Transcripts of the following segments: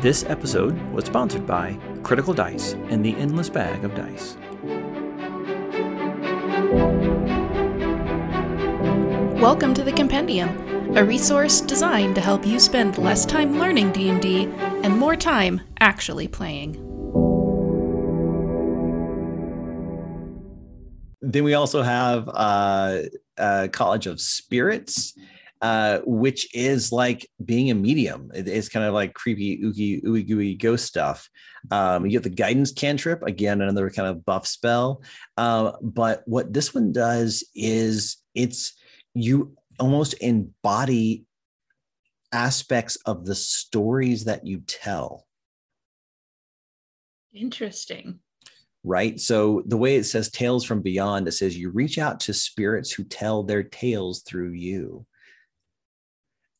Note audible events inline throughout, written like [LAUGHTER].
This episode was sponsored by Critical Dice and the Endless Bag of Dice. Welcome to the Compendium, a resource designed to help you spend less time learning D&D and more time actually playing. Then we also have uh, uh, College of Spirits, uh, which is like being a medium. It's kind of like creepy, oogie, ooey gooey ghost stuff. Um, you get the guidance cantrip, again, another kind of buff spell. Um, but what this one does is it's you almost embody aspects of the stories that you tell. Interesting. right? So the way it says tales from beyond, it says you reach out to spirits who tell their tales through you.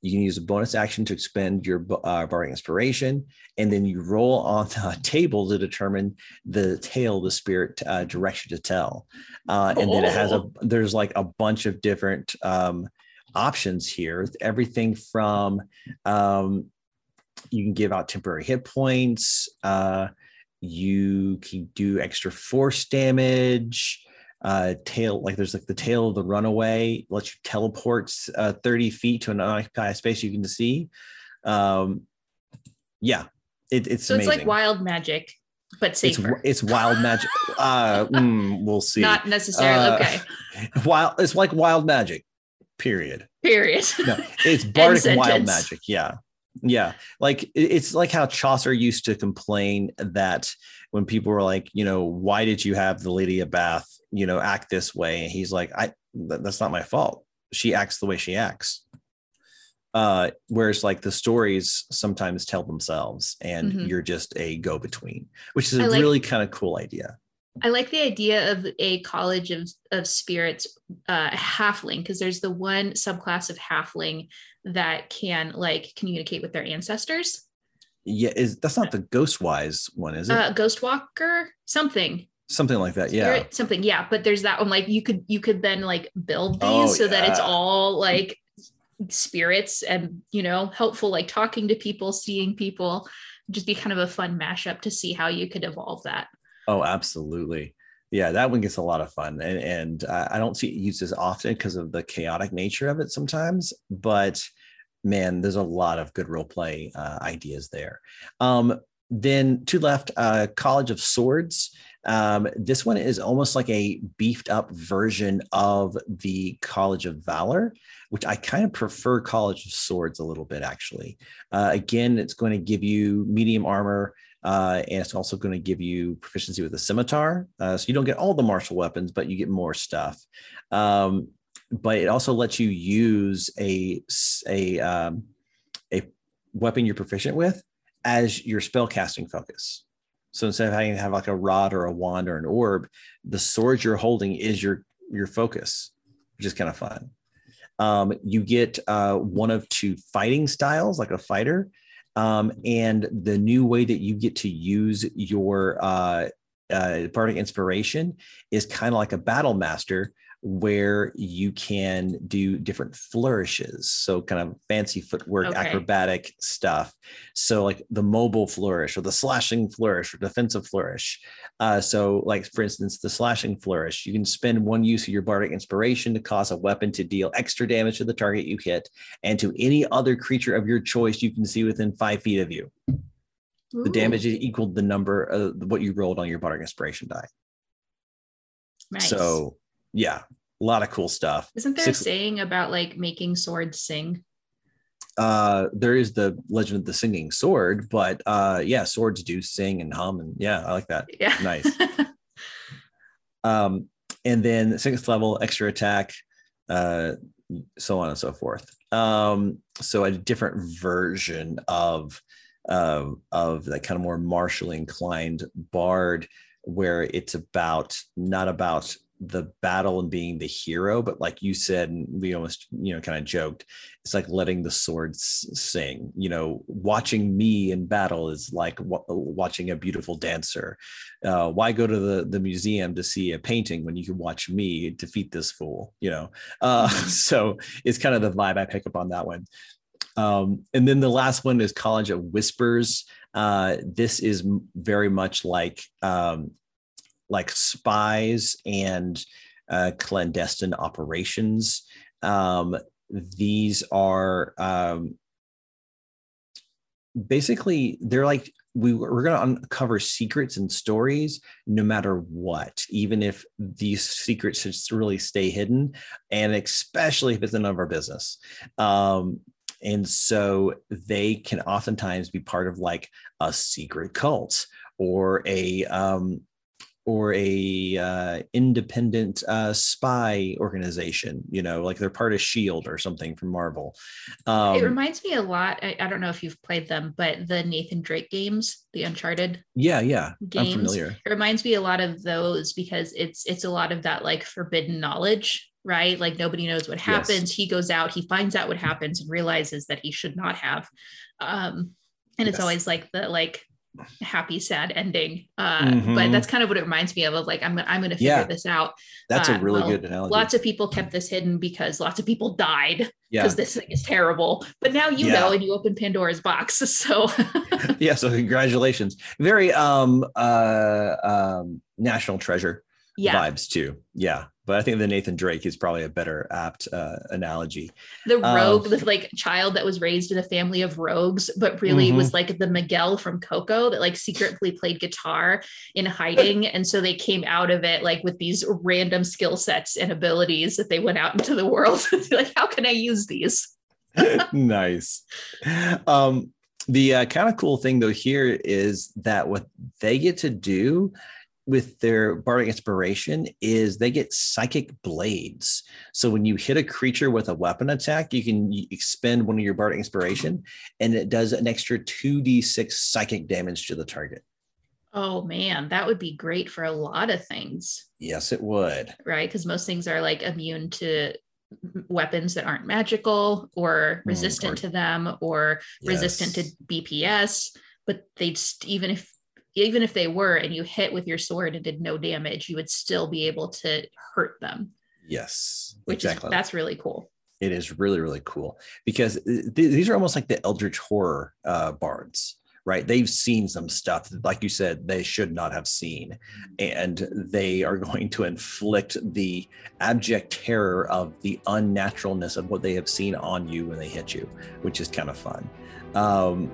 You can use a bonus action to expend your uh, bardic inspiration, and then you roll on the [LAUGHS] table to determine the tale the spirit uh, directs you to tell. Uh, and then it has a there's like a bunch of different um, options here. Everything from um, you can give out temporary hit points. Uh, you can do extra force damage uh tale like there's like the tale of the runaway lets you teleport uh 30 feet to an unoccupied space you can see um yeah it, it's So amazing it's like wild magic, but it's, safer. it's wild magic [LAUGHS] uh mm, we'll see Not necessarily Uh, okay. [LAUGHS] wild it's like wild magic period Period. no, it's [LAUGHS] bardic wild magic. Yeah. Yeah. Like it's like how Chaucer used to complain that when people were like, you know, why did you have the lady of Bath, you know, act this way? And he's like, I, that's not my fault. She acts the way she acts. Uh, whereas like the stories sometimes tell themselves and Mhm. you're just a go between, which is a like- really kind of cool idea. I like the idea of a college of, of spirits uh, halfling because there's the one subclass of halfling that can like communicate with their ancestors. Yeah. Is that's not the Ghostwise one, is it? Uh, ghost walker, something. Something like that. Yeah. Spirit, something. Yeah, but there's that one. Like you could you could then like build these Oh, so that it's all like spirits and you know helpful like talking to people, seeing people. Just be kind of a fun mashup to see how you could evolve that. Oh, absolutely. Yeah, that one gets a lot of fun, and and I don't see it used as often because of the chaotic nature of it sometimes. But man, there's a lot of good role play uh, ideas there. Um, then to left, uh, College of Swords. Um, this one is almost like a beefed up version of the College of Valor, which I kind of prefer College of Swords a little bit actually. Uh, again, it's going to give you medium armor. Uh, and it's also going to give you proficiency with the scimitar. Uh, so you don't get all the martial weapons, but you get more stuff. Um, but it also lets you use a a um, a weapon you're proficient with as your spell casting focus. So instead of having to have like a rod or a wand or an orb, the sword you're holding is your your focus, which is kind of fun. Um, you get uh, one of two fighting styles, like a fighter, um, and the new way that you get to use your uh, uh, inspiration is kind of like a battle master where you can do different flourishes so kind of fancy footwork Okay. acrobatic stuff so like the mobile flourish or the slashing flourish or defensive flourish uh, so like for instance the slashing flourish you can spend one use of your bardic inspiration to cause a weapon to deal extra damage to the target you hit and to any other creature of your choice you can see within five feet of you. The damage is equal to the number of what you rolled on your bardic inspiration die. Nice. So yeah, a lot of cool stuff. Isn't there Six- a saying about like making swords sing? Uh, there is the legend of the singing sword, but uh, yeah, swords do sing and hum, and yeah, I like that. Yeah. Nice. [LAUGHS] Um, and then sixth level extra attack, uh, so on and so forth. Um, so a different version of um, of that kind of more martially inclined bard, where it's about not about the battle and being the hero, but like you said, we almost you know kind of joked, it's like letting the swords sing. You know, watching me in battle is like wa- watching a beautiful dancer uh, why go to the, the museum to see a painting when you can watch me defeat this fool you know uh, [LAUGHS] so it's kind of the vibe i pick up on that one Um, and then the last one is College of Whispers. Uh, this is very much like um, like spies and uh, clandestine operations. Um, these are um, basically they're like we, we're going to uncover secrets and stories no matter what even if these secrets should really stay hidden and especially if it's none of our business um, and so they can oftentimes be part of like a secret cult or a um, or a uh, independent uh, spy organization you know like they're part of shield or something from marvel um, it reminds me a lot I, I, don't know if you've played them but the nathan drake games the uncharted yeah yeah games, I'm familiar. it reminds me a lot of those because it's it's a lot of that like forbidden knowledge right like nobody knows what happens yes. he goes out he finds out what happens and realizes that he should not have um and yes. it's always like the like happy sad ending uh mm-hmm. but that's kind of what it reminds me of of like i'm, I'm gonna figure yeah. this out that's uh, a really well, good analogy lots of people kept this hidden because lots of people died because yeah. this thing is terrible but now you yeah. know and you open pandora's box [LAUGHS] so [LAUGHS] yeah so congratulations very um uh um national treasure yeah. vibes too yeah but I think the Nathan Drake is probably a better apt uh, analogy. The rogue, um, the like child that was raised in a family of rogues, but really mm-hmm. was like the Miguel from Coco that like secretly played guitar in hiding, and so they came out of it like with these random skill sets and abilities that they went out into the world. [LAUGHS] like, how can I use these? [LAUGHS] nice. Um, the uh, kind of cool thing though here is that what they get to do with their bardic inspiration is they get psychic blades. So when you hit a creature with a weapon attack, you can expend one of your bardic inspiration, and it does an extra two d six psychic damage to the target. Oh man, that would be great for a lot of things. Yes, it would. Right, because most things are like immune to weapons that aren't magical or resistant mm, or, to them or yes. resistant to BPS. But they'd even if even if they were and you hit with your sword and did no damage, you would still be able to hurt them. Yes, which exactly. is that's really cool. It is really really cool because th- these are almost like the eldritch horror uh, bards, right? They've seen some stuff, like you said, they should not have seen, and they are [LAUGHS] going to inflict the abject terror of the unnaturalness of what they have seen on you when they hit you, which is kind of fun. Um,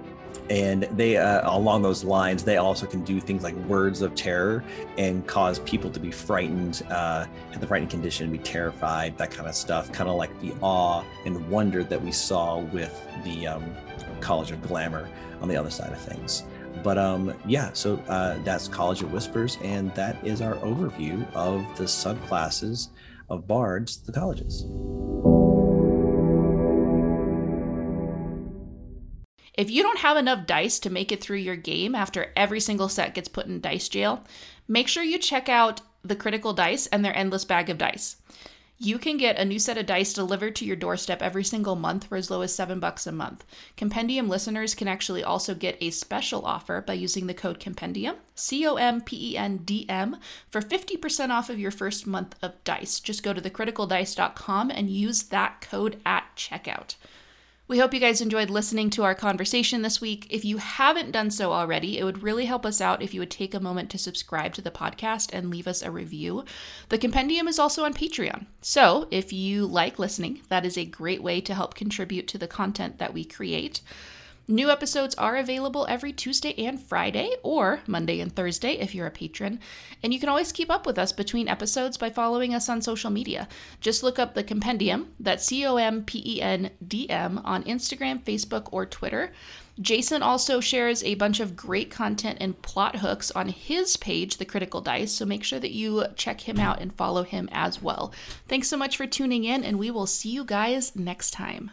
and they uh, along those lines they also can do things like words of terror and cause people to be frightened uh, in the frightened condition be terrified that kind of stuff kind of like the awe and wonder that we saw with the um, college of glamour on the other side of things. But um, yeah so uh, that's college of whispers and that is our overview of the subclasses of bards the colleges If you don't have enough dice to make it through your game after every single set gets put in dice jail, make sure you check out the Critical Dice and their endless bag of dice. You can get a new set of dice delivered to your doorstep every single month for as low as 7 bucks a month. Compendium listeners can actually also get a special offer by using the code Compendium, C O M P E N D M, for 50% off of your first month of dice. Just go to thecriticaldice.com and use that code at checkout. We hope you guys enjoyed listening to our conversation this week. If you haven't done so already, it would really help us out if you would take a moment to subscribe to the podcast and leave us a review. The compendium is also on Patreon. So if you like listening, that is a great way to help contribute to the content that we create. New episodes are available every Tuesday and Friday, or Monday and Thursday if you're a patron. And you can always keep up with us between episodes by following us on social media. Just look up the Compendium, that's C O M P E N D M, on Instagram, Facebook, or Twitter. Jason also shares a bunch of great content and plot hooks on his page, The Critical Dice, so make sure that you check him out and follow him as well. Thanks so much for tuning in, and we will see you guys next time.